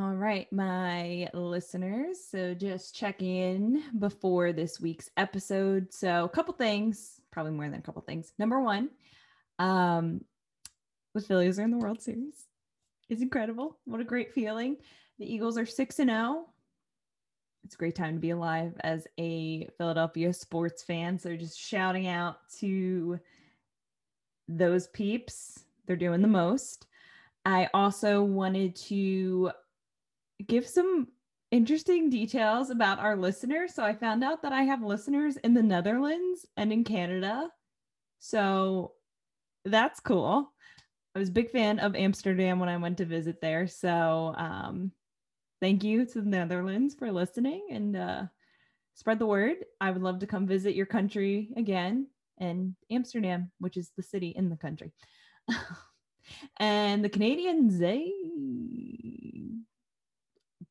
All right, my listeners. So just check in before this week's episode. So a couple things, probably more than a couple things. Number one, um, the Phillies are in the World Series. It's incredible. What a great feeling. The Eagles are six and zero. Oh. It's a great time to be alive as a Philadelphia sports fan. So just shouting out to those peeps. They're doing the most. I also wanted to give some interesting details about our listeners. So I found out that I have listeners in the Netherlands and in Canada. So that's cool. I was a big fan of Amsterdam when I went to visit there. So um, thank you to the Netherlands for listening and uh, spread the word. I would love to come visit your country again and Amsterdam, which is the city in the country. and the Canadians, they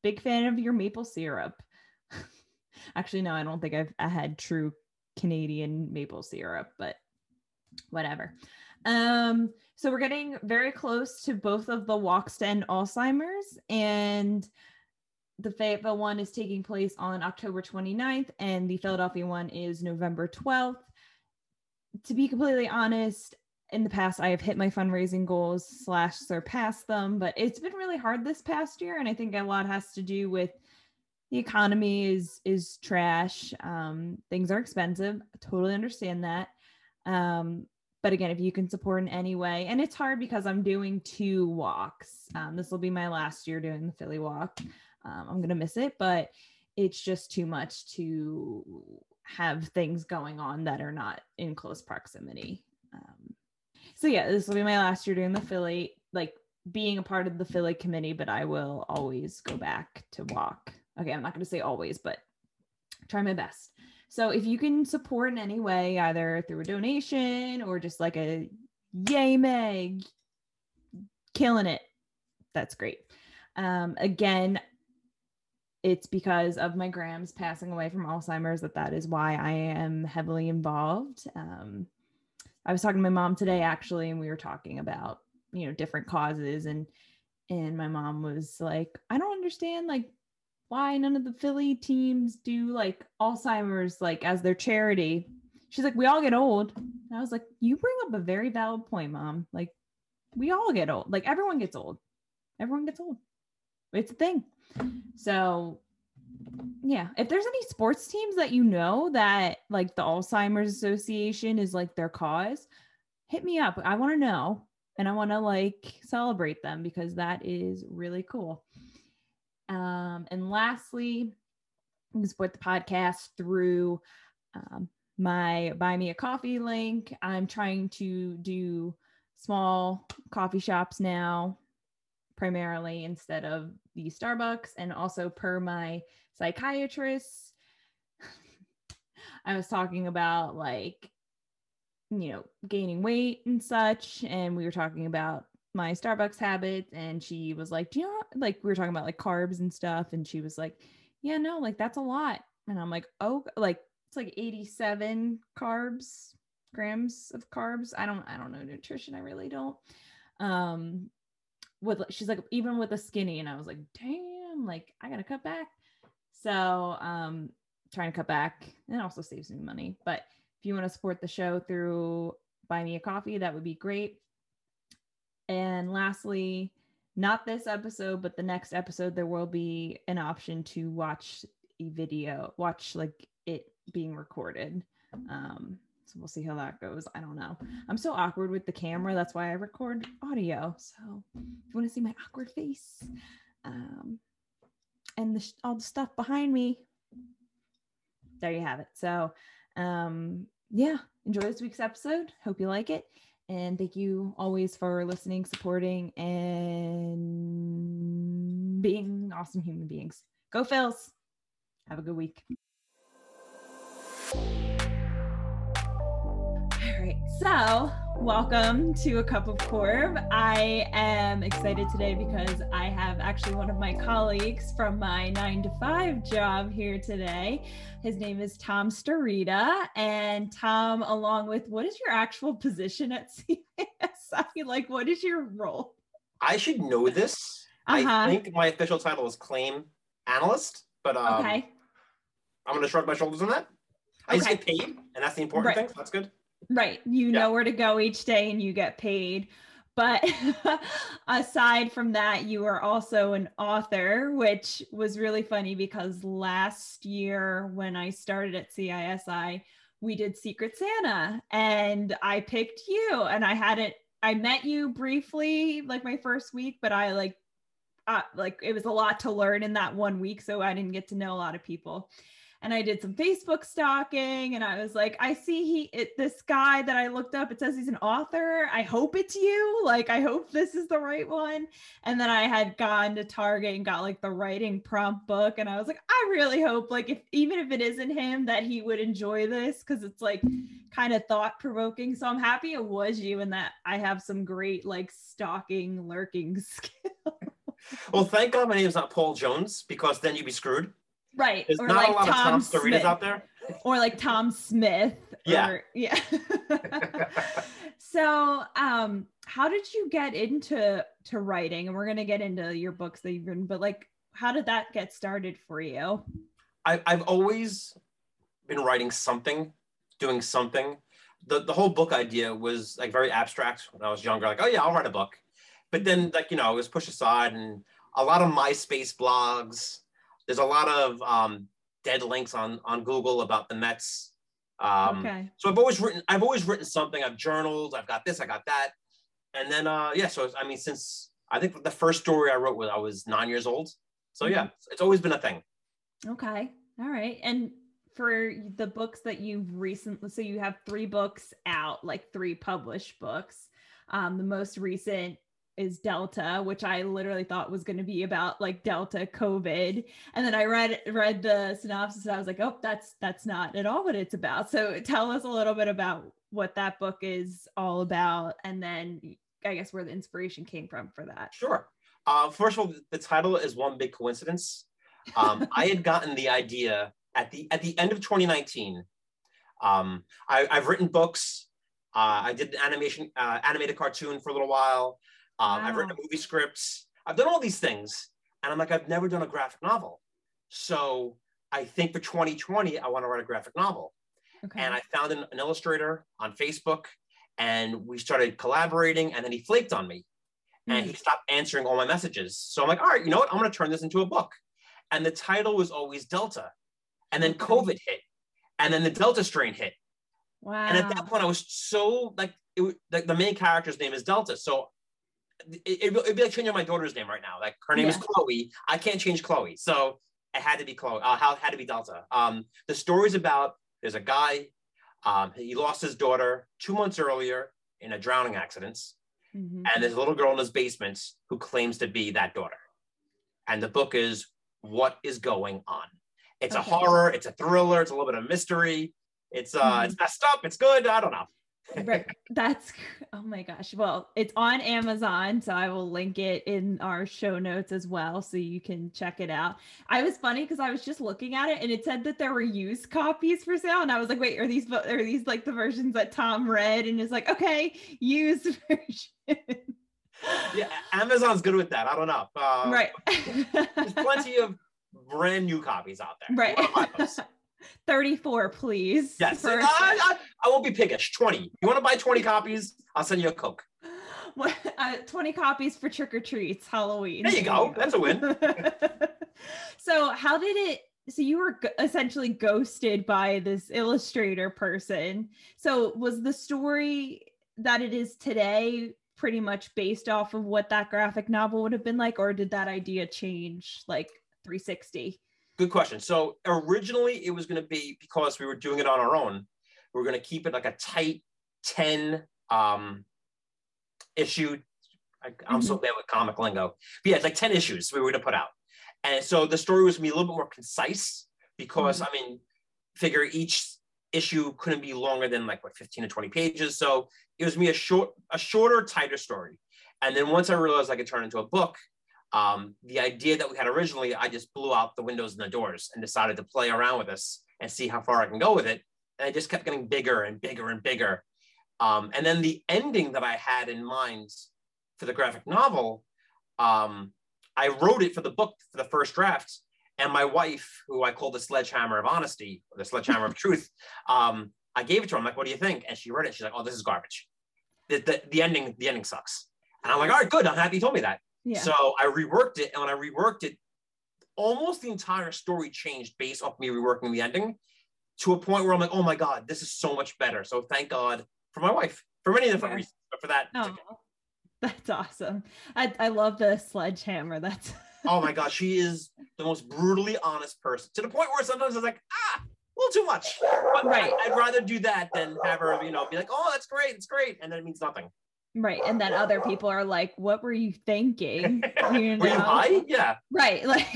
big fan of your maple syrup. Actually, no, I don't think I've I had true Canadian maple syrup, but whatever. Um, so we're getting very close to both of the walks to end Alzheimer's, and the Fayetteville one is taking place on October 29th, and the Philadelphia one is November 12th. To be completely honest, in the past I have hit my fundraising goals slash surpassed them, but it's been really hard this past year, and I think a lot has to do with the economy is is trash. Um, things are expensive. I totally understand that. Um, but again, if you can support in any way, and it's hard because I'm doing two walks. Um, this will be my last year doing the Philly walk. Um, I'm gonna miss it, but it's just too much to have things going on that are not in close proximity. So yeah, this will be my last year doing the Philly, like being a part of the Philly committee, but I will always go back to walk. Okay, I'm not going to say always, but try my best. So if you can support in any way, either through a donation or just like a yay Meg, killing it, that's great. Um, again, it's because of my grams passing away from Alzheimer's that that is why I am heavily involved. Um, I was talking to my mom today actually, and we were talking about you know different causes and and my mom was like, I don't understand like why none of the Philly teams do like Alzheimer's like as their charity. She's like, we all get old. And I was like, you bring up a very valid point, mom. Like, we all get old. Like everyone gets old. Everyone gets old. It's a thing. So yeah if there's any sports teams that you know that like the alzheimer's association is like their cause hit me up. I want to know and i want to like celebrate them because that is really cool. Um and lastly you can support the podcast through um, my buy me a coffee link. I'm trying to do small coffee shops now primarily instead of the starbucks and also per my psychiatrists. I was talking about like, you know, gaining weight and such. And we were talking about my Starbucks habits. And she was like, Do you know, like, we were talking about like carbs and stuff. And she was like, Yeah, no, like, that's a lot. And I'm like, Oh, like, it's like 87 carbs, grams of carbs. I don't, I don't know nutrition. I really don't. Um, with she's like even with a skinny and i was like damn like i gotta cut back so um trying to cut back and also saves me money. But if you want to support the show through buy me a coffee, that would be great. And lastly, not this episode, but the next episode, there will be an option to watch a video, watch like it being recorded. Um, so we'll see how that goes. I don't know. I'm so awkward with the camera. That's why I record audio. So if you want to see my awkward face, um, and the, all the stuff behind me. There you have it. So, um, yeah, enjoy this week's episode. Hope you like it. And thank you always for listening, supporting, and being awesome human beings. Go Phils. Have a good week. All right. So, welcome to A Cup of Corb. I am excited today because I have actually one of my colleagues from my nine to five job here today. His name is Tom Starita. And Tom, along with what is your actual position at CSI? like, what is your role? I should know this. Uh-huh. I think my official title is claim analyst, but um, okay. I'm going to shrug my shoulders on that. I just get paid, and that's the important Right. thing. So that's good. Right. You Yeah. know where to go each day and you get paid. But aside from that, you are also an author, which was really funny because last year when I started at CISI, we did Secret Santa and I picked you and I hadn't I met you briefly like my first week, but I like uh, like it was a lot to learn in that one week, so I didn't get to know a lot of people. And I did some Facebook stalking, and I was like, I see he it, this guy that I looked up. It says he's an author. I hope it's you. Like, I hope this is the right one. And then I had gone to Target and got like the writing prompt book, and I was like, I really hope like if even if it isn't him, that he would enjoy this because it's like kind of thought provoking. So I'm happy it was you, and that I have some great like stalking, lurking skills. Well, thank God my name's not Paul Jones because then you'd be screwed. Right. There's or not like a lot Tom of Tom Staritas Smith. out there. or like Tom Smith. Yeah. Or, yeah. so, um, how did you get into to writing? And we're gonna get into your books that you've written, but like, how did that get started for you? I, I've always been writing something, doing something. The, the whole book idea was like very abstract when I was younger, like, oh yeah, I'll write a book. But then like, you know, it was pushed aside and a lot of MySpace blogs. There's a lot of um, dead links on, on Google about the Mets. Um, okay. So I've always written, I've always written something. I've journaled, I've got this, I got that. And then, uh, yeah, so I mean, since I think the first story I wrote was I was nine years old. So yeah, Mm-hmm. it's always been a thing. Okay. All right. And for the books that you've recently, so you have three books out, like three published books. Um, the most recent is Delta, which I literally thought was going to be about like Delta COVID, and then I read read the synopsis. And I was like, oh, that's that's not at all what it's about. So tell us a little bit about what that book is all about, and then I guess where the inspiration came from for that. Sure. Uh, first of all, the title is one big coincidence. Um, I had gotten the idea at the at the end of 2019. Um, I, I've written books. Uh, I did an animation uh, animated cartoon for a little while. Um, I've written movie scripts. I've done all these things, and I'm like, I've never done a graphic novel. So I think for 2020, I want to write a graphic novel. Okay. And I found an, an illustrator on Facebook, and we started collaborating. And then he flaked on me, and he stopped answering all my messages. So I'm like, all right, you know what? I'm going to turn this into a book. And the title was always Delta, and then COVID hit, and then the Delta strain hit. wow. And at that point, I was so like, it, like the main character's name is Delta, so it, it'd be like changing my daughter's name right now. Like her name is Chloe. I can't change Chloe, so it had to be Chloe. Uh, how had to be Delta. Um, the story's about there's a guy. Um, he lost his daughter two months earlier in a drowning accident, Mhm. and there's a little girl in his basement who claims to be that daughter. And the book is what is going on. It's Okay. a horror. It's a thriller. It's a little bit of mystery. It's uh, Mhm. it's messed up. It's good. I don't know. Right. That's oh my gosh. Well it's on amazon so i will link it in our show notes as well so you can check it out. I was funny because i was just looking at it and it said that there were used copies for sale and i was like wait are these are these like the versions that tom read? And is like okay used version. Yeah, Amazon's good with that. I don't know. Uh, right. There's plenty of brand new copies out there. right You wanna buy those? 34 please Yes. I, I, I won't be piggish. 20. You want to buy 20 copies? I'll send you a Coke. What- uh, 20 copies for trick or treats Halloween. There you go. That's a win. so, how did it? So, you were essentially ghosted by this illustrator person. So, was the story that it is today pretty much based off of what that graphic novel would have been like, or did that idea change like 360? Good question. So originally it was going to be because we were doing it on our own. We are going to keep it like a tight 10 um, issue. I, I'm so bad with comic lingo. But yeah, it's like 10 issues we were going to put out. And so the story was going to be a little bit more concise because, I mean, figure each issue couldn't be longer than like what 15 to 20 pages. So it was me a short, a shorter, tighter story. And then once I realized I could turn into a book, um, the idea that we had originally, I just blew out the windows and the doors and decided to play around with this and see how far I can go with it. And it just kept getting bigger and bigger and bigger. Um, and then the ending that I had in mind for the graphic novel, um, I wrote it for the book for the first draft. And my wife, who I call the sledgehammer of honesty, or the sledgehammer of truth, um, I gave it to her. I'm like, what do you think? And she read it. She's like, oh, this is garbage. The, the, the ending, the ending sucks. And I'm like, all right, good. I'm happy you told me that. Yeah. So I reworked it. And when I reworked it, almost the entire story changed based off me reworking the ending to a point where I'm like, oh my God, this is so much better. So thank God for my wife for many different Yeah. reasons, but for that. Oh, that's awesome. I, I love the sledgehammer. That's oh my God, she is the most brutally honest person to the point where sometimes it's like, ah, a little too much. But Right. I, would rather do that than have her, you know, be like, oh, that's great, it's great. And then it means nothing. Right. And then other people are like, what were you thinking? You Were you high? Yeah. Right. Like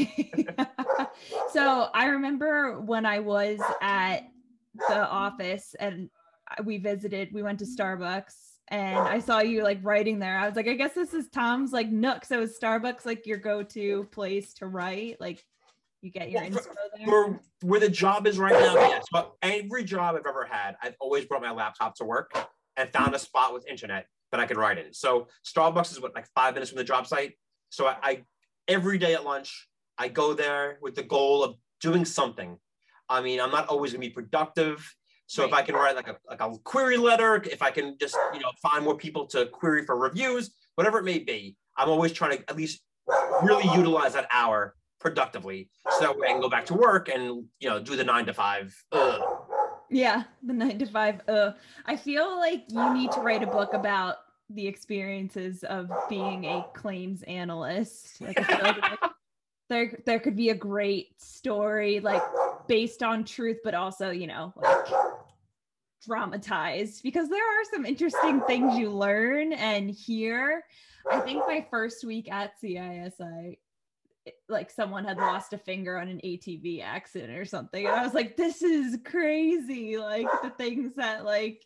so I remember when I was at the office and we visited, we went to Starbucks and I saw you like writing there. I was like, I guess this is Tom's like nook. So is Starbucks like your go-to place to write? Like you get your Well, for- there? Where, where the job is right now, yes. But every job I've ever had, I've always brought my laptop to work and found a spot with internet that I could write in. So Starbucks is what, like five minutes from the job site. So I, I every day at lunch, I go there with the goal of doing something. I mean, I'm not always gonna be productive. So if I can write like a, like a query letter, if I can just, you know, find more people to query for reviews, whatever it may be, I'm always trying to at least really utilize that hour productively so that way I can go back to work and, you know, do the nine to five. Ugh. Yeah, the nine to five. Uh, I feel like you need to write a book about the experiences of being a claims analyst. Like, I feel like there, there could be a great story, like based on truth, but also, you know, like dramatized because there are some interesting things you learn and hear. I think my first week at CISI, like someone had lost a finger on an ATV accident or something. And I was like, this is crazy. Like the things that like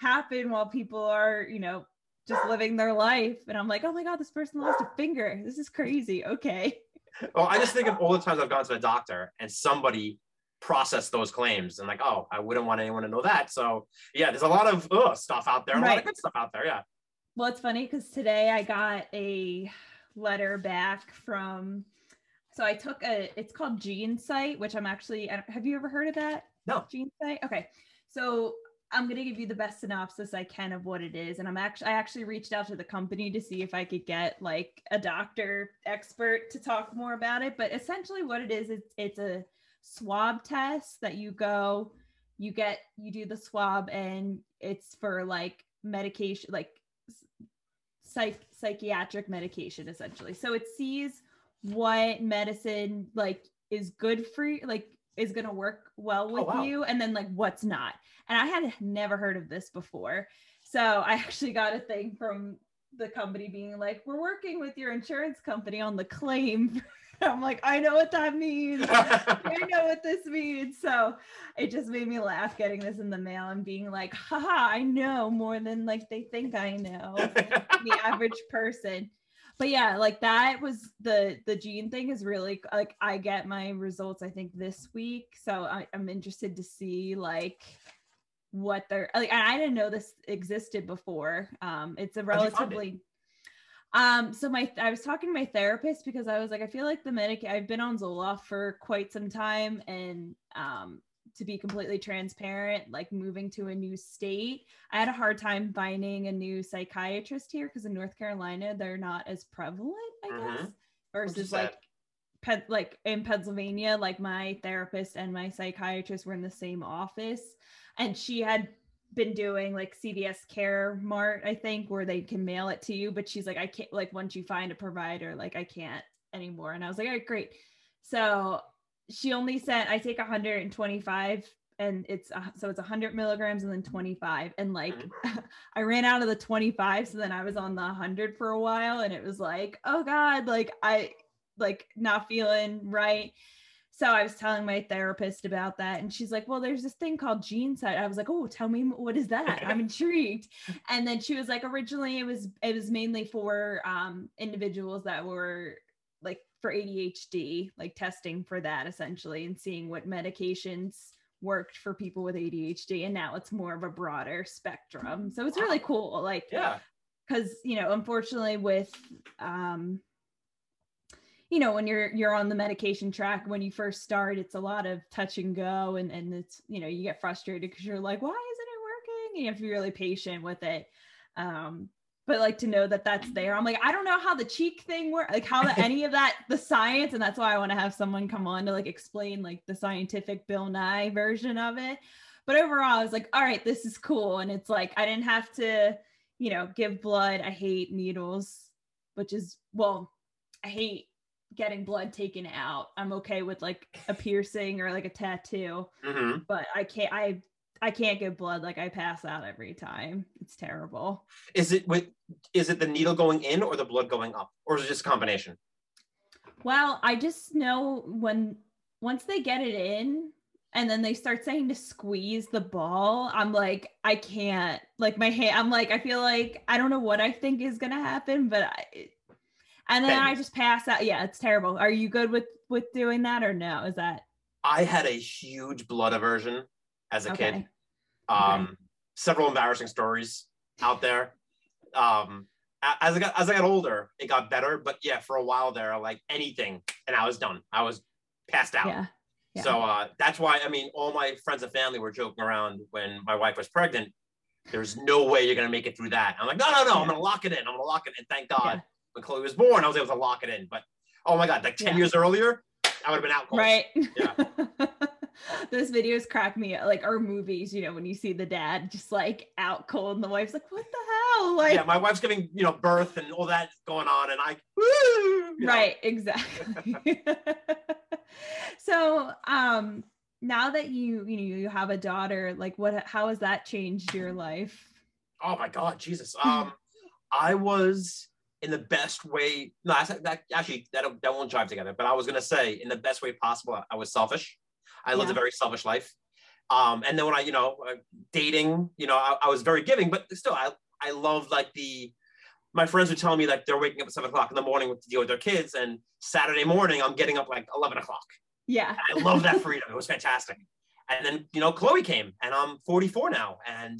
happen while people are, you know, just living their life. And I'm like, oh my God, this person lost a finger. This is crazy. Okay. Well, I just think of all the times I've gone to the doctor and somebody processed those claims and like, oh, I wouldn't want anyone to know that. So yeah, there's a lot of ugh, stuff out there, a lot of good stuff out there. Yeah. Well, it's funny because today I got a letter back from. So I took a. It's called GeneSight, which I'm actually. Have you ever heard of that? No. Gene Site. Okay, so I'm gonna give you the best synopsis I can of what it is, and I'm actually. I actually reached out to the company to see if I could get like a doctor expert to talk more about it. But essentially, what it is, it's it's a swab test that you go, you get, you do the swab, and it's for like medication, like psych psychiatric medication essentially. So it sees what medicine like is good for you like is going to work well oh, with wow. you and then like what's not. And i had never heard of this before. So i actually got a thing from the company being like we're working with your insurance company on the claim i'm like i know what that means I know what this means. So it just made me laugh getting this in the mail and being like, haha, I know more than like they think I know. the average person. But yeah, like that was the the gene thing is really like I get my results, I think, this week. So I, I'm interested to see like what they're like I didn't know this existed before. Um it's a How'd you find it? relatively um, so my I was talking to my therapist because I was like, I feel like the medic I've been on Zoloft for quite some time, and um, to be completely transparent, like moving to a new state, I had a hard time finding a new psychiatrist here because in North Carolina they're not as prevalent, I Mhm. guess, versus like. Pen, like in Pennsylvania, like my therapist and my psychiatrist were in the same office, and she had been doing like CVS Caremark, I think, where they can mail it to you. But she's like, I can't, like, once you find a provider, like, I can't anymore. And I was like, all right, great. So she only sent, I take 125 and it's, uh, so it's 100 milligrams and then 25. And like, I ran out of the 25. So then I was on the 100 for a while. And it was like, oh God, like, I, like, not feeling right. So I was telling my therapist about that, and she's like, "Well, there's this thing called GeneSight." I was like, "Oh, tell me what is that? I'm intrigued." And then she was like, "Originally, it was it was mainly for um, individuals that were like for ADHD, like testing for that essentially, and seeing what medications worked for people with ADHD. And now it's more of a broader spectrum. So it's really cool. Like, yeah. because you know unfortunately with um you know when you're you're on the medication track when you first start it's a lot of touch and go and and it's you know you get frustrated because you're like why isn't it working? And you have to be really patient with it. Um but like to know that that's there i'm like i don't know how the cheek thing works like how the, any of that the science and that's why i want to have someone come on to like explain like the scientific bill nye version of it. But overall i was like all right this is cool. And it's like i didn't have to you know give blood. I hate needles which is well i hate getting blood taken out. I'm okay with like a piercing or like a tattoo, hmm but I can't. I I can't get blood. Like I pass out every time. It's terrible. Is it with? Is it the needle going in or the blood going up, or is it just a combination? Well, I just know when once they get it in and then they start saying to squeeze the ball, I'm like, I can't. Like my hand, I'm like, I feel like I don't know what I think is gonna happen, but I, and then I just pass out. Yeah, it's terrible. Are you good with with doing that or no? Is that I had a huge blood aversion as a kid. okay? Um, several embarrassing stories out there. Um, as I got as I got older, it got better. But yeah, for a while there, like anything, and I was done. I was passed out. Yeah. Yeah. So uh, that's why I mean, all my friends and family were joking around when my wife was pregnant. There's no way you're gonna make it through that. I'm like, no, no, no. I'm gonna lock it in. I'm gonna lock it in. Thank God. Yeah. When Chloe was born, I was able to lock it in. But oh my God, like ten Yeah. years earlier, I would have been out. cold. Right. Yeah. Those videos crack me up, like or movies, you know, when you see the dad just like out cold and the wife's like, what the hell? Like yeah, my wife's giving you know birth and all that going on, and I woo, you know. right, exactly. so um now that you you know you have a daughter, like what how has that changed your life? Oh my God, Jesus. Um, I was in the best way. No, that's, that actually that that won't jive together. But I was gonna say in the best way possible. I was selfish. I lived a very selfish life. Um, and then when I, you know, uh, dating, you know, I, I was very giving, but still, I I love like the. My friends were telling me like they're waking up at seven o'clock in the morning to deal with their kids, and Saturday morning I'm getting up like eleven o'clock. Yeah. I love that freedom. It was fantastic. And then, you know, Chloe came and I'm 44 now. And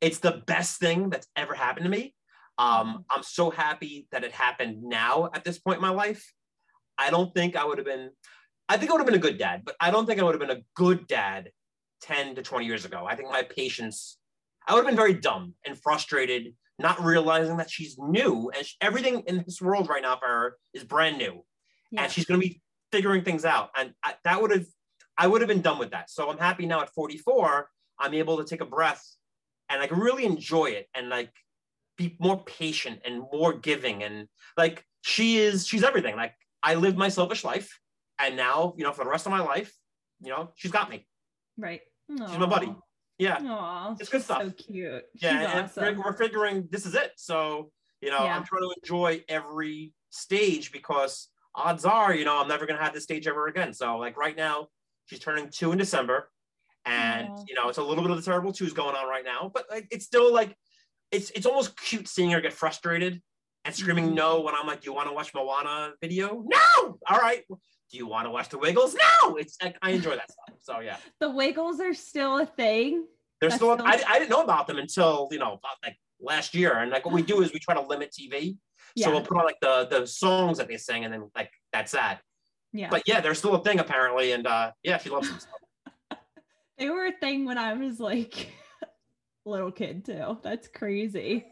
it's the best thing that's ever happened to me. Um, I'm so happy that it happened now at this point in my life. I don't think I would have been, I think I would have been a good dad, but I don't think I would have been a good dad 10 to 20 years ago. I think my patience, I would have been very dumb and frustrated, not realizing that she's new and sh- everything in this world right now for her is brand new Yeah. and she's going to be figuring things out. And I, that would have, I would have been done with that. So I'm happy now at 44, I'm able to take a breath and like really enjoy it and like be more patient and more giving. And like she is, she's everything. Like I lived my selfish life and now, you know, for the rest of my life, you know, she's got me. Right. She's my buddy. Yeah. Aw, It's good stuff. So cute. Yeah. She's and awesome. we're, figuring this is it. So, you know, Yeah. I'm trying to enjoy every stage because odds are, you know, I'm never going to have this stage ever again. So, like right now, she's turning two in December. And, Aw. you know, it's a little bit of the terrible twos going on right now, but like, it's still like, it's, it's almost cute seeing her get frustrated and screaming Mhm. no when I'm like, do you want to watch Moana video? No. All right. Do you want to watch the Wiggles? No. It's like, I enjoy that stuff. So, yeah. The Wiggles are still a thing. They're That's still, still- I, I didn't know about them until, you know, about like last year. And like what we do is we try to limit TV. Yeah. So we'll put on like the the songs that they sing and then like that's that. yeah. But yeah, they're still a thing apparently. And uh yeah, she loves them. they were a thing when I was like little kid too. That's crazy.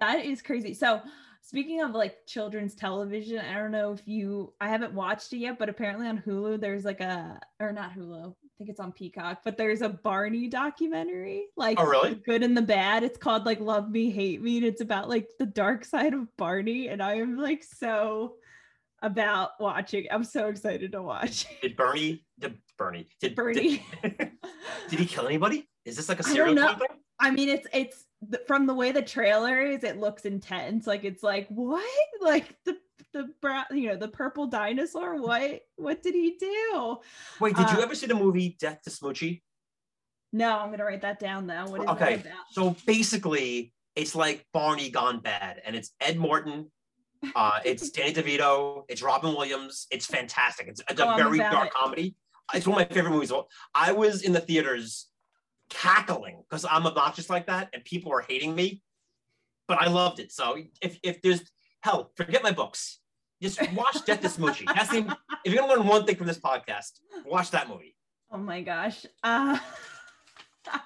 that is crazy. So speaking of like children's television, I don't know if you I haven't watched it yet, but apparently on Hulu there's like a or not Hulu. I think it's on Peacock, but there's a Barney documentary, like Oh, really? good and the bad. It's called like Love Me, Hate Me, and it's about like the dark side of Barney. And I am like so about watching. I'm so excited to watch Did Bernie did Bernie did Bernie. Did, did he kill anybody? Is this like a serial killer? I mean, it's it's from the way the trailer is, it looks intense. Like it's like what? Like the the brown, you know, the purple dinosaur. What? What did he do? Wait, did you Uh, ever see the movie Death to Smoochy? No, I'm gonna write that down though. What is Okay. So basically, it's like Barney gone bad, and it's Ed Norton, uh, it's Danny DeVito, it's Robin Williams. It's fantastic. It's, it's Oh, a very dark it. comedy. It's one of my favorite movies. I was in the theaters cackling because I'm obnoxious like that, and people are hating me, but I loved it. So if if there's hell, forget my books. just watch Death to Smoochy. That's the, if you're gonna learn one thing from this podcast, watch that movie. Oh my gosh. Uh,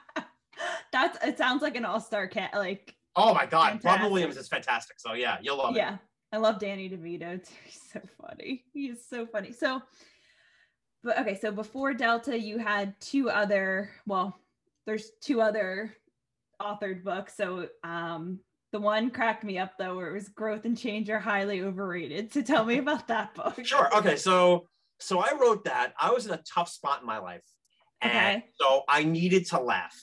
that's it sounds like an all-star cat like Oh my god, Fantastic. Robin Williams is fantastic. So yeah, you'll love it. yeah. I love Danny DeVito too. He's so funny. He is so funny. So but okay, so before Delta you had two other well, there's two other authored books. So um the one cracked me up though where it was growth and change are highly overrated. So tell me about that book. Sure. Okay. So so I wrote that. I was in a tough spot in my life. And Okay. so I needed to laugh.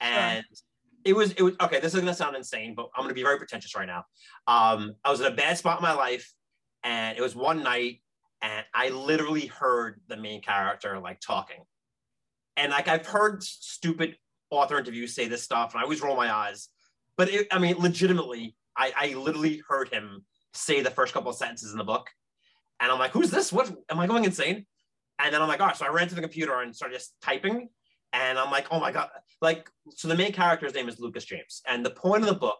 And it was it was okay, this is gonna sound insane, but I'm gonna be very pretentious right now. Um, I was in a bad spot in my life, and it was one night, and I literally heard the main character like talking. And like I've heard stupid author interviews say this stuff, and I always roll my eyes. But it, I mean, legitimately, I, I literally heard him say the first couple of sentences in the book. And I'm like, who's this? What am I going insane? And then I'm like, all right. So I ran to the computer and started just typing. And I'm like, oh my God. Like, so the main character's name is Lucas James. And the point of the book,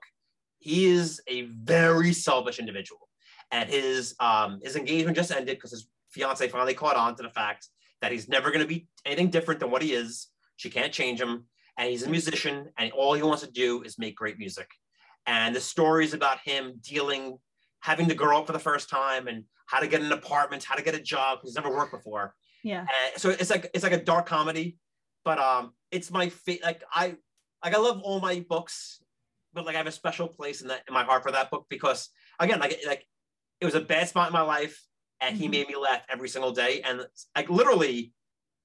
he is a very selfish individual. And his um his engagement just ended because his fiance finally caught on to the fact that he's never gonna be anything different than what he is. She can't change him. And he's a musician, and all he wants to do is make great music. And the stories about him dealing, having to grow up for the first time and how to get an apartment, how to get a job, he's never worked before. Yeah. And so it's like it's like a dark comedy, but um, it's my fa- like I like I love all my books, but like I have a special place in that in my heart for that book because again, like like it was a bad spot in my life, and he Mhm. made me laugh every single day, and like literally,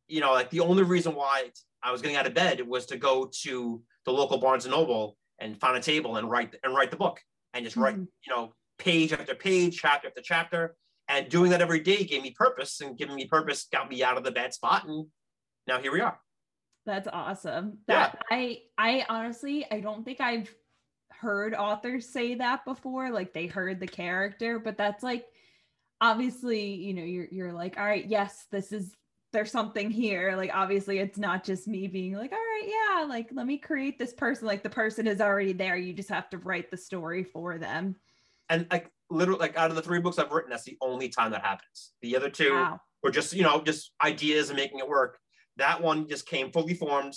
you know, like the only reason why I was getting out of bed was to go to the local Barnes and Noble and find a table and write and write the book and just write Mhm. you know page after page, chapter after chapter, and doing that every day gave me purpose, and giving me purpose got me out of the bad spot, and now here we are. That's awesome. Yeah. I I honestly I don't think I've heard authors say that before. Like they heard the character, but that's like obviously, you know, you're you're like, all right, yes, this is there's something here. Like obviously it's not just me being like, all right, yeah, like let me create this person. Like the person is already there. You just have to write the story for them. And like literally, like out of the three books I've written, that's the only time that happens. The other two Wow. were just you know just ideas and making it work. That one just came fully formed.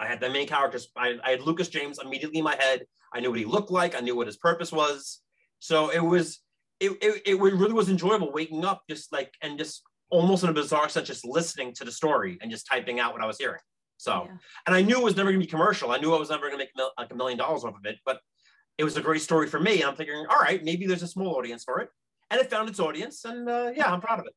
I had the main characters. I, I had Lucas James immediately in my head. I knew what he looked like. I knew what his purpose was. So it was it it, it really was enjoyable waking up just like and just almost in a bizarre sense just listening to the story and just typing out what I was hearing. So Yeah. and I knew it was never going to be commercial. I knew I was never going to make mil- like a million dollars off of it, but it was a great story for me. And I'm thinking, all right, maybe there's a small audience for it, and it found its audience, and uh, yeah, I'm proud of it.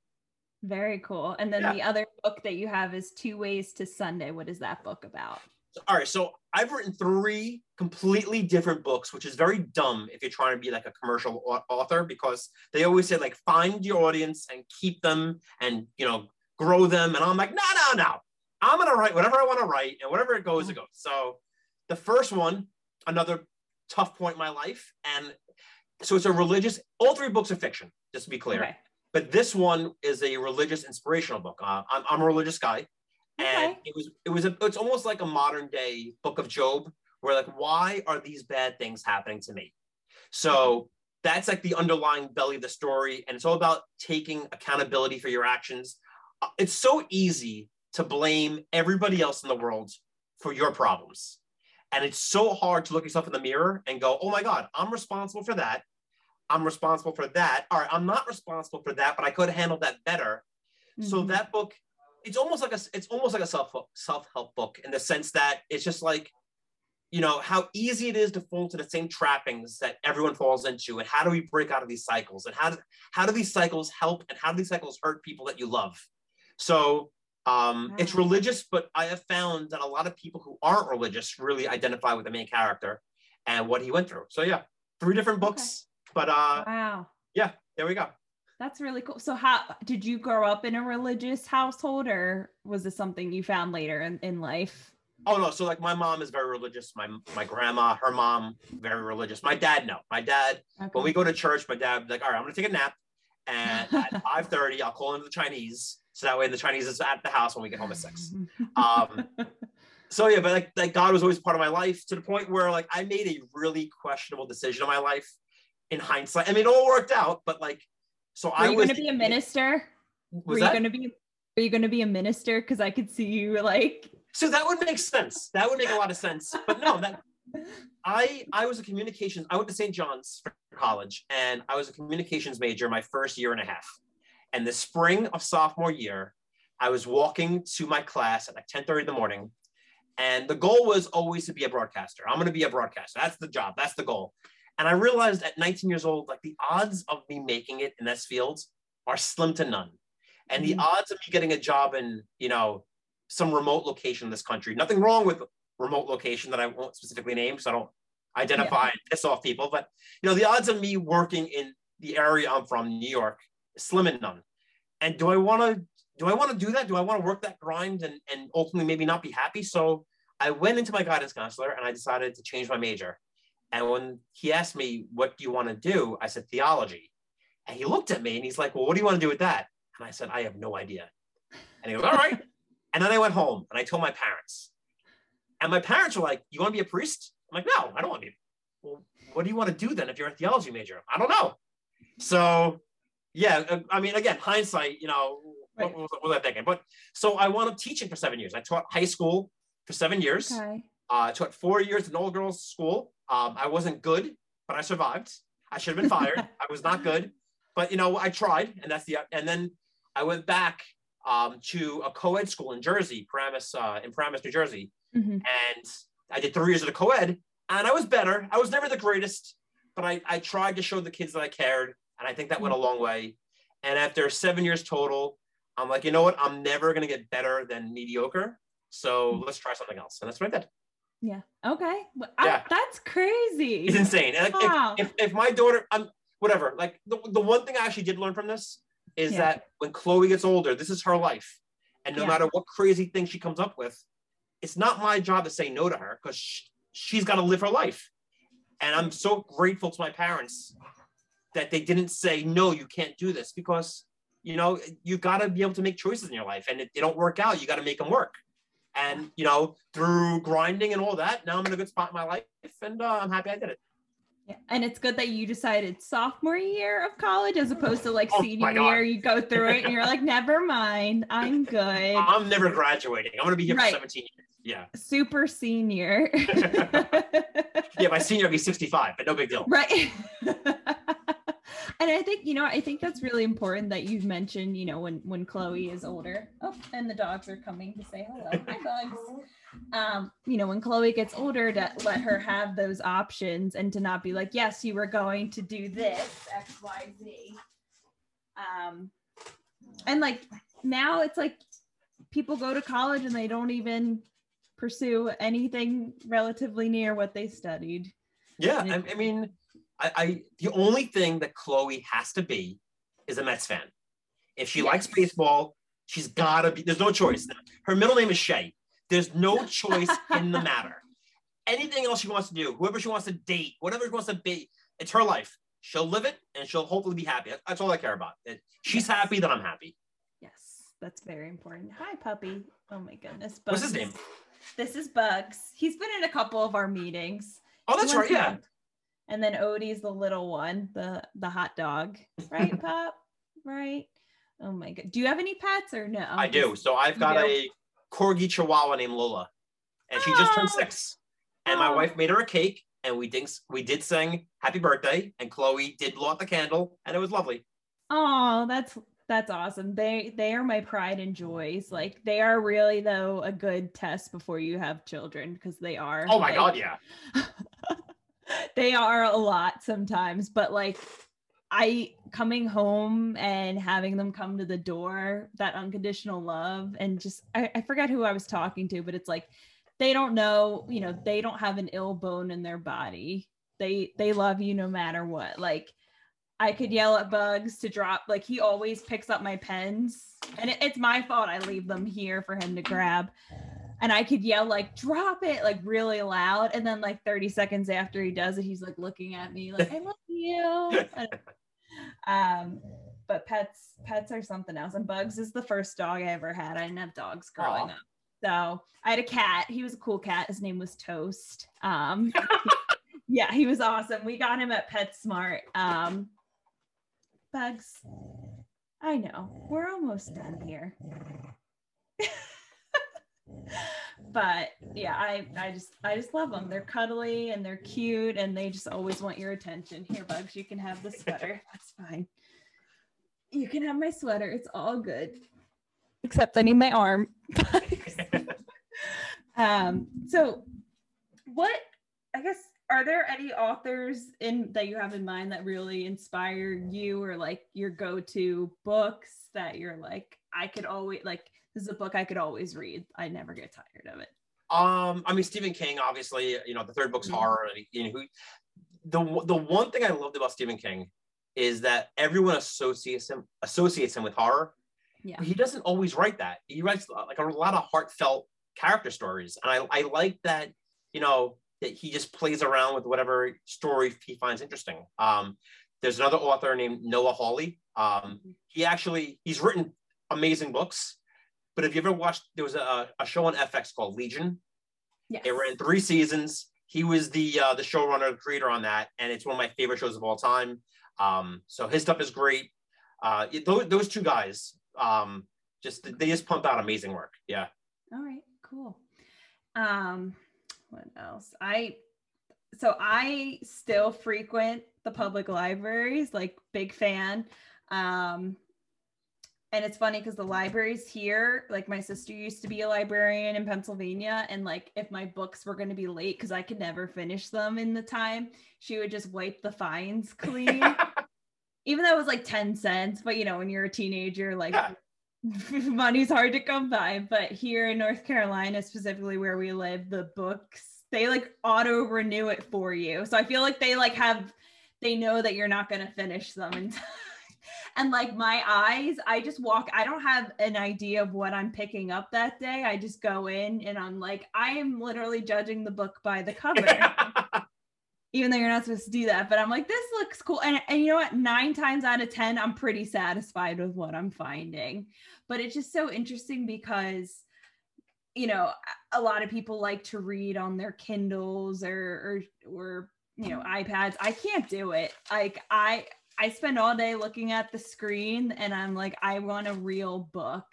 Very cool. And then Yeah. the other book that you have is Two Ways to Sunday. What is that book about? All right, so I've written three completely different books, which is very dumb if you're trying to be like a commercial author because they always say like find your audience and keep them and you know grow them, and I'm like, no, no, no, I'm gonna write whatever I want to write, and whatever it goes, it goes. So the first one, another tough point in my life, and so it's a religious. All three books are fiction, just to be clear. Okay. but this one is a religious inspirational book. Uh, I'm, I'm a religious guy, and Okay. it was it was a, it's almost like a modern day Book of Job, where like why are these bad things happening to me? So that's like the underlying belly of the story, and it's all about taking accountability for your actions. Uh, It's so easy to blame everybody else in the world for your problems. And it's so hard to look yourself in the mirror and go, oh my God, I'm responsible for that. I'm responsible for that. All right, I'm not responsible for that, but I could have handled that better. So Mhm. that book, it's almost like a it's almost like a self self help book in the sense that it's just like, you know, how easy it is to fall into the same trappings that everyone falls into, and how do we break out of these cycles, and how do how do these cycles help, and how do these cycles hurt people that you love? So um, it's religious, but I have found that a lot of people who aren't religious really identify with the main character and what he went through. So yeah, three different books, but uh, wow. yeah, there we go. That's really cool. So how did you grow up in a religious household or was this something you found later in, in life? Oh no, so like my mom is very religious. My my grandma, her mom, very religious. My dad, no. My dad, when we go to church, my dad like, all right, I'm gonna take a nap, and at 5:30, I'll call into the Chinese, so that way the Chinese is at the house when we get home at six. Um, so yeah, but like like God was always part of my life to the point where like I made a really questionable decision in my life. In hindsight, I mean, it all worked out, but like So Are I you was going to be a minister? Were Was you that? going to be? Are you going to be a minister? Because I could see you like. So that would make sense. That would make a lot of sense. But no, that I I was a communications. I went to St. John's for college, and I was a communications major my first year and a half. And the spring of sophomore year, I was walking to my class at like 10:30 in the morning, and the goal was always to be a broadcaster. I'm going to be a broadcaster. That's the job. That's the goal. And I realized at 19 years old, like the odds of me making it in this field are slim to none. And the Mhm. odds of me getting a job in, you know, some remote location in this country, nothing wrong with remote location that I won't specifically name, so I don't identify and piss off people. But you know, the odds of me working in the area I'm from, New York, slim and none. And do I want to do I want to do that? Do I want to work that grind and, and ultimately maybe not be happy? So I went into my guidance counselor and I decided to change my major. And when he asked me, what do you want to do? I said, theology. And he looked at me and he's like, well, what do you want to do with that? And I said, I have no idea. And he goes, all right. and then I went home and I told my parents. And my parents were like, you want to be a priest? I'm like, no, I don't want to be. Well, what do you want to do then if you're a theology major? I don't know. So, yeah, uh, I mean, again, hindsight, you know, Right. what, was, what was I thinking? But so I wound up teaching for seven years. I taught high school for seven years. Okay. Uh, I taught four years in all girls school. Um, I wasn't good, but I survived. I should have been fired. I was not good, but you know, I tried, and that's the. And then I went back um, to a co-ed school in Jersey, Paramus, uh, in Paramus, New Jersey, Mhm. and I did three years of the co-ed, and I was better. I was never the greatest, but I, I tried to show the kids that I cared, and I think that went a long way. And after seven years total, I'm like, you know what? I'm never gonna get better than mediocre. So let's try something else, and that's what I did. Yeah. Okay. I- Yeah. that's crazy. It's insane. Like, if- Wow. if, if my daughter, I'm whatever. Like the, the one thing I actually did learn from this is Yeah. that when Chloe gets older, this is her life, and no Yeah. matter what crazy thing she comes up with, it's not my job to say no to her because she, she's got to live her life. And I'm so grateful to my parents that they didn't say no, you can't do this because you know you got to be able to make choices in your life, and if they don't work out, you got to make them work. And you know, through grinding and all that, now I'm in a good spot in my life, and uh, I'm happy I did it. Yeah. And it's good that you decided sophomore year of college as opposed to like Oh senior year. You go through it and you're like, never mind, I'm good. I'm never graduating. I'm gonna be here Right. for 17 years. Yeah. Super senior. Yeah, my senior will be 65, but no big deal. right. And I think, you know, I think that's really important that you've mentioned, you know, when when Chloe is older. Oh, and the dogs are coming to say hello. Hi, dogs. um, you know, when Chloe gets older, to let her have those options and to not be like, yes, you were going to do this, X, Y, Z. Um, and like now it's like people go to college and they don't even pursue anything relatively near what they studied. Yeah, I, I mean, I, I the only thing that Chloe has to be is a Mets fan. If she likes baseball, she's gotta be. There's no choice. Her middle name is Shay. There's no choice in the matter. Anything else she wants to do, whoever she wants to date, whatever she wants to be, it's her life. She'll live it and she'll hopefully be happy. That's all I care about. She's Yes. happy, then I'm happy. Yes, that's very important. Hi, puppy. Oh my goodness. What's his name? This is Bugs. He's been in a couple of our meetings. Oh, that's right. Yeah. And then Odie's the little one, the the hot dog, right, Pop? Right. Oh my god. Do you have any pets or no? I do. So I've got do? a corgi chihuahua named Lola, and she just turned six. And my Oh. wife made her a cake, and we did we did sing happy birthday, and Chloe did blow out the candle, and it was lovely. Oh, that's that's awesome. They they are my pride and joys. Like they are really though a good test before you have children because they are. Oh my like- god, yeah. they are a lot sometimes, but like I coming home and having them come to the door, that unconditional love, and just I, I forget who I was talking to, but it's like they don't know, you know, they don't have an ill bone in their body. They they love you no matter what. Like I could yell at Bugs to drop, like he always picks up my pens, and it, it's my fault I leave them here for him to grab and I could yell like drop it like really loud and then like 30 seconds after he does it he's like looking at me like I love you um but pets pets are something else and bugs is the first dog I ever had I didn't have dogs growing Aw. up so I had a cat he was a cool cat his name was Toast um yeah he was awesome we got him at PetSmart um Bugs. I know we're almost done here. but yeah, I I just I just love them. They're cuddly and they're cute and they just always want your attention. Here, Bugs, you can have the sweater. That's fine. You can have my sweater. It's all good. Except I need my arm. um, so what I guess are there any authors in that you have in mind that really inspire you or like your go-to books that you're like I could always like this is a book I could always read. I never get tired of it. Um, I mean Stephen King, obviously, you know, the third book's mm-hmm. horror. You know, who, the the one thing I loved about Stephen King is that everyone associates him associates him with horror. Yeah. He doesn't always write that. He writes like a lot of heartfelt character stories, and I I like that. You know, that he just plays around with whatever story he finds interesting. Um, there's another author named Noah Hawley. Um, he actually he's written amazing books, but have you ever watched? There was a, a show on FX called Legion. Yes. It ran three seasons. He was the uh, the showrunner, creator on that, and it's one of my favorite shows of all time. Um, so his stuff is great. Uh, those, those two guys, um, just they just pump out amazing work. Yeah. All right. Cool. Um, what else? I so I still frequent the public libraries, like big fan. Um and it's funny because the libraries here, like my sister used to be a librarian in Pennsylvania, and like if my books were going to be late because I could never finish them in the time, she would just wipe the fines clean. Even though it was like 10 cents, but you know, when you're a teenager, like money's hard to come by. But here in north carolina specifically where we live the books they like auto renew it for you. So i feel like they like have they know that you're not going to finish them in time and like my eyes i just walk i don't have an idea of what i'm picking up that day i just go in and i'm like i am literally judging the book by the cover even though you're not supposed to do that. But I'm like, this looks cool. And, and you know what? Nine times out of 10, I'm pretty satisfied with what I'm finding. But it's just so interesting because, you know, a lot of people like to read on their Kindles or, or, or, you know, iPads. I can't do it. Like, I, I spend all day looking at the screen and I'm like, I want a real book.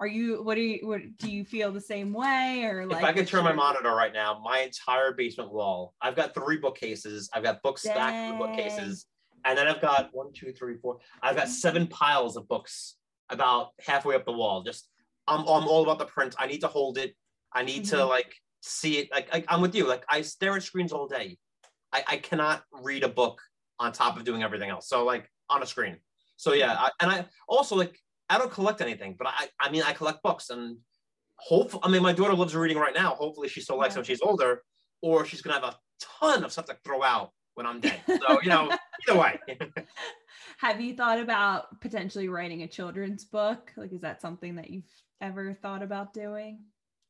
Are you what do you what do you feel the same way or like if i could turn my monitor right now my entire basement wall i've got three bookcases. I've got books Dang. stacked in the bookcases. And then i've got one two three four i've got seven piles of books about halfway up the wall. Just i'm, I'm all about the print. I need to hold it. I need mm-hmm. to like see it. Like I, i'm with you. Like i stare at screens all day. I, I cannot read a book on top of doing everything else so like on a screen so yeah I, and i also like I don't collect anything, but I, I mean, I collect books and hopefully, I mean, my daughter loves reading right now. Hopefully she still likes yeah. when she's older, or she's going to have a ton of stuff to throw out when I'm dead. So, you know, either way. have you thought about potentially writing a children's book? Like, is that something that you've ever thought about doing?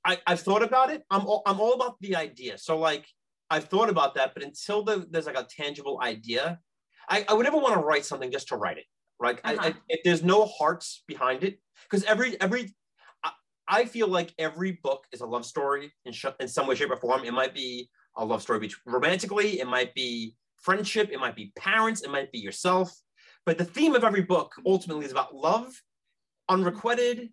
I, I've thought about it. I'm all, I'm all about the idea. So like, I've thought about that, but until the, there's like a tangible idea, I, I would never want to write something just to write it right? Uh-huh. I, I, if there's no hearts behind it, because every every I, feel like every book is a love story in sh- in some way, shape, or form. It might be a love story between romantically, it might be friendship, it might be parents, it might be yourself. But the theme of every book ultimately is about love, unrequited,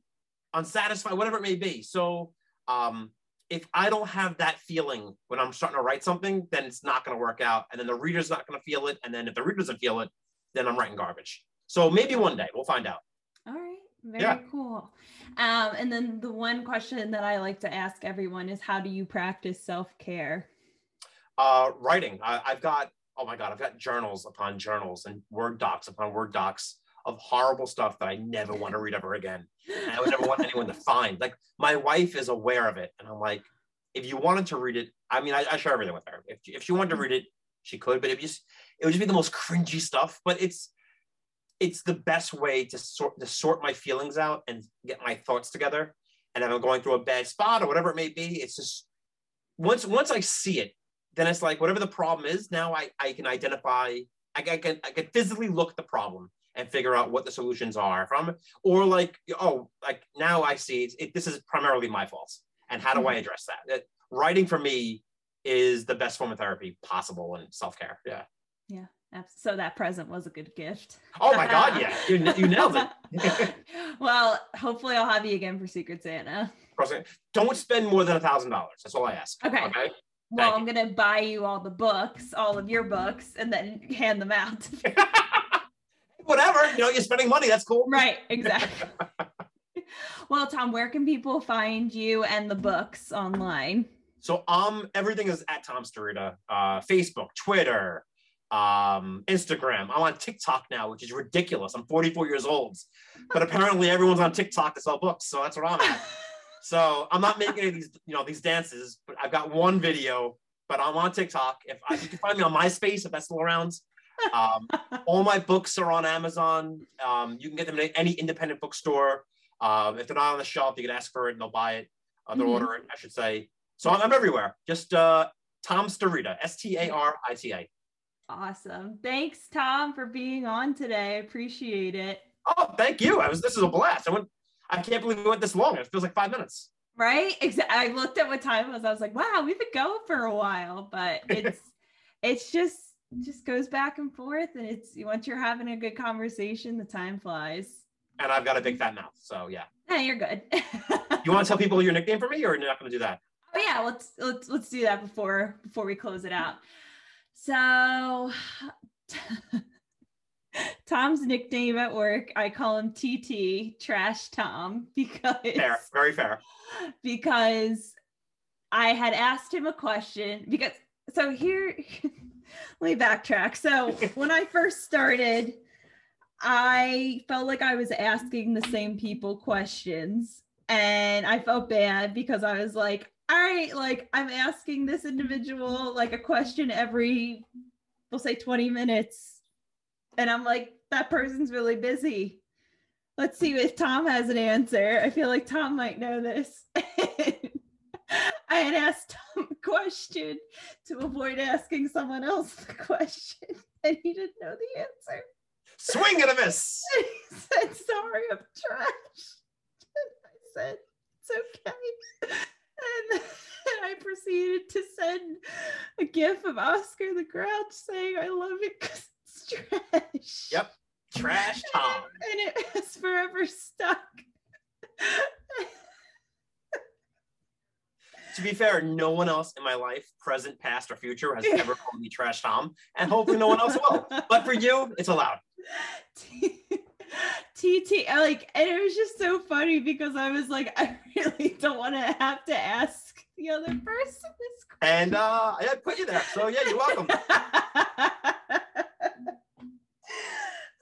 unsatisfied, whatever it may be. So um, if I don't have that feeling when I'm starting to write something, then it's not going to work out. And then the reader's not going to feel it. And then if the reader doesn't feel it, then I'm writing garbage. So maybe one day we'll find out. All right. Very yeah. cool. Um, and then the one question that I like to ask everyone is how do you practice self-care? Uh, writing. I, I've got, oh my God, I've got journals upon journals and Word docs upon Word docs of horrible stuff that I never want to read ever again. And I would never want anyone to find. Like my wife is aware of it. And I'm like, if you wanted to read it, I mean, I, I share everything with her. If, if she wanted to read it, she could, but it just, it would just be the most cringy stuff. But it's, it's the best way to sort to sort my feelings out and get my thoughts together. And if I'm going through a bad spot or whatever it may be, it's just once once I see it, then it's like whatever the problem is. Now I I can identify. I, I can I can physically look at the problem and figure out what the solutions are from, or like oh like now I see it, it this is primarily my fault, and how do I mm-hmm. address that? that? Writing for me is the best form of therapy possible and self care. Yeah. Yeah, So that present was a good gift. Oh my God, yeah. You, you nailed it. well, hopefully I'll have you again for Secret Santa. Don't spend more than a thousand dollars. That's all I ask. Okay. Okay. Well, I'm gonna buy you all the books, all of your books, and then hand them out. Whatever, you know, you're spending money. That's cool. Right, exactly. well, Tom, where can people find you and the books online? So um everything is at Tom Starita, uh, Facebook, Twitter, um, Instagram. I'm on TikTok now, which is ridiculous. I'm 44 years old, but apparently everyone's on TikTok to sell books, so that's what I'm at. so I'm not making any of these, you know, these dances, but I've got one video. But I'm on TikTok. If I, you can find me on MySpace, if that's still around. Um, all my books are on Amazon. Um, you can get them in any independent bookstore. Um, if they're not on the shelf, you can ask for it and they'll buy it. Uh, they'll mm-hmm. order it, I should say. So I'm, I'm everywhere. Just uh, Tom Starita, S T A R I T A. Awesome. Thanks, Tom, for being on today. I appreciate it. Oh, thank you. I was. This is a blast. I went. I can't believe we went this long. It feels like five minutes. Right. Exactly. I looked at what time it was. I was like, wow, we've been going for a while, but it's it's just just goes back and forth, and it's once you're having a good conversation, the time flies. And I've got a big fat mouth, so yeah. Yeah, you're good. you want to tell people your nickname for me, or you're not going to do that? Oh yeah, let's let's let's do that before before we close it out. So Tom's nickname at work, I call him TT, Trash Tom, because fair, very fair. Because I had asked him a question because so here let me backtrack. So when I first started, I felt like I was asking the same people questions and I felt bad because I was like, all right, like I'm asking this individual like a question every, we'll say 20 minutes. And I'm like, that person's really busy. Let's see if Tom has an answer. I feel like Tom might know this. I had asked Tom a question to avoid asking someone else the question, and he didn't know the answer. Swing and a miss. And he said, Sorry, I'm trash. And I said, It's okay and I proceeded to send a gif of Oscar the Grouch saying, I love it because it's trash. Yep. Trash Tom. And it has forever stuck. To be fair, no one else in my life, present, past, or future, has ever called me Trash Tom, and hopefully no one else will. But for you, it's allowed. TT, like, and it was just so funny because I was like, I really don't want to have to ask the other person this question. And uh, I put you there. So, yeah, you're welcome.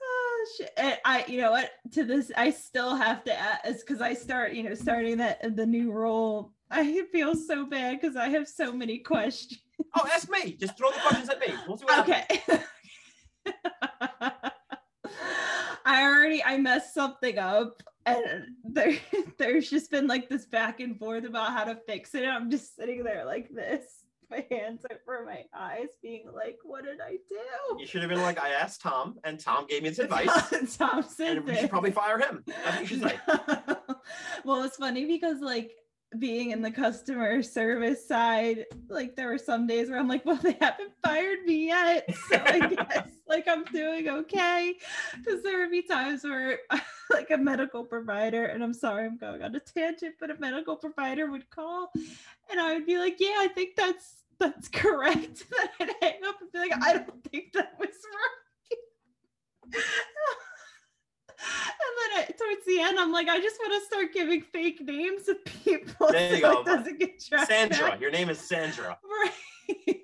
oh. And I, you know what, to this, I still have to ask because I start, you know, starting that the new role. I feel so bad because I have so many questions. Oh, ask me. Just throw the questions at me. We'll okay. I already I messed something up and there there's just been like this back and forth about how to fix it. And I'm just sitting there like this, my hands over my eyes, being like, what did I do? You should have been like, I asked Tom and Tom gave me his advice. Tom said and we should probably fire him. That's what you should say. well, it's funny because like being in the customer service side, like there were some days where I'm like, well, they haven't fired me yet. So I guess like I'm doing okay. Because there would be times where like a medical provider, and I'm sorry I'm going on a tangent, but a medical provider would call and I would be like, yeah, I think that's that's correct. then I'd hang up and be like, I don't think that was right then I, towards the end, I'm like, I just want to start giving fake names of people. There you so go. doesn't get tracked Sandra. Back. Your name is Sandra. Right.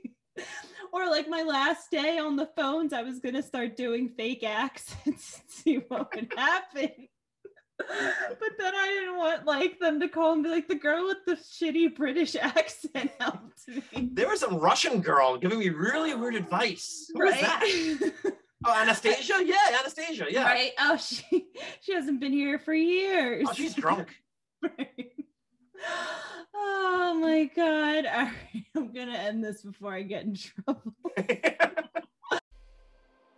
or like my last day on the phones, I was gonna start doing fake accents and see what would happen. but then I didn't want like them to call and be like the girl with the shitty British accent helped me. There was some Russian girl giving me really weird advice. Who right? was that? Oh, Anastasia? Yeah, Anastasia. Yeah. Right. Oh, she she hasn't been here for years. Oh, she's drunk. right. Oh my god. All right. I'm gonna end this before I get in trouble.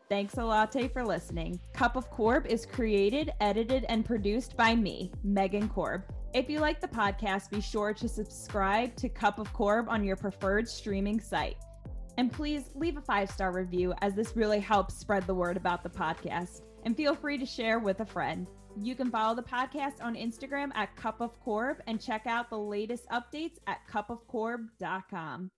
Thanks a latte for listening. Cup of Corb is created, edited, and produced by me, Megan Corb. If you like the podcast, be sure to subscribe to Cup of Corb on your preferred streaming site. And please leave a five star review as this really helps spread the word about the podcast. And feel free to share with a friend. You can follow the podcast on Instagram at Cup of Corb and check out the latest updates at cupofcorb.com.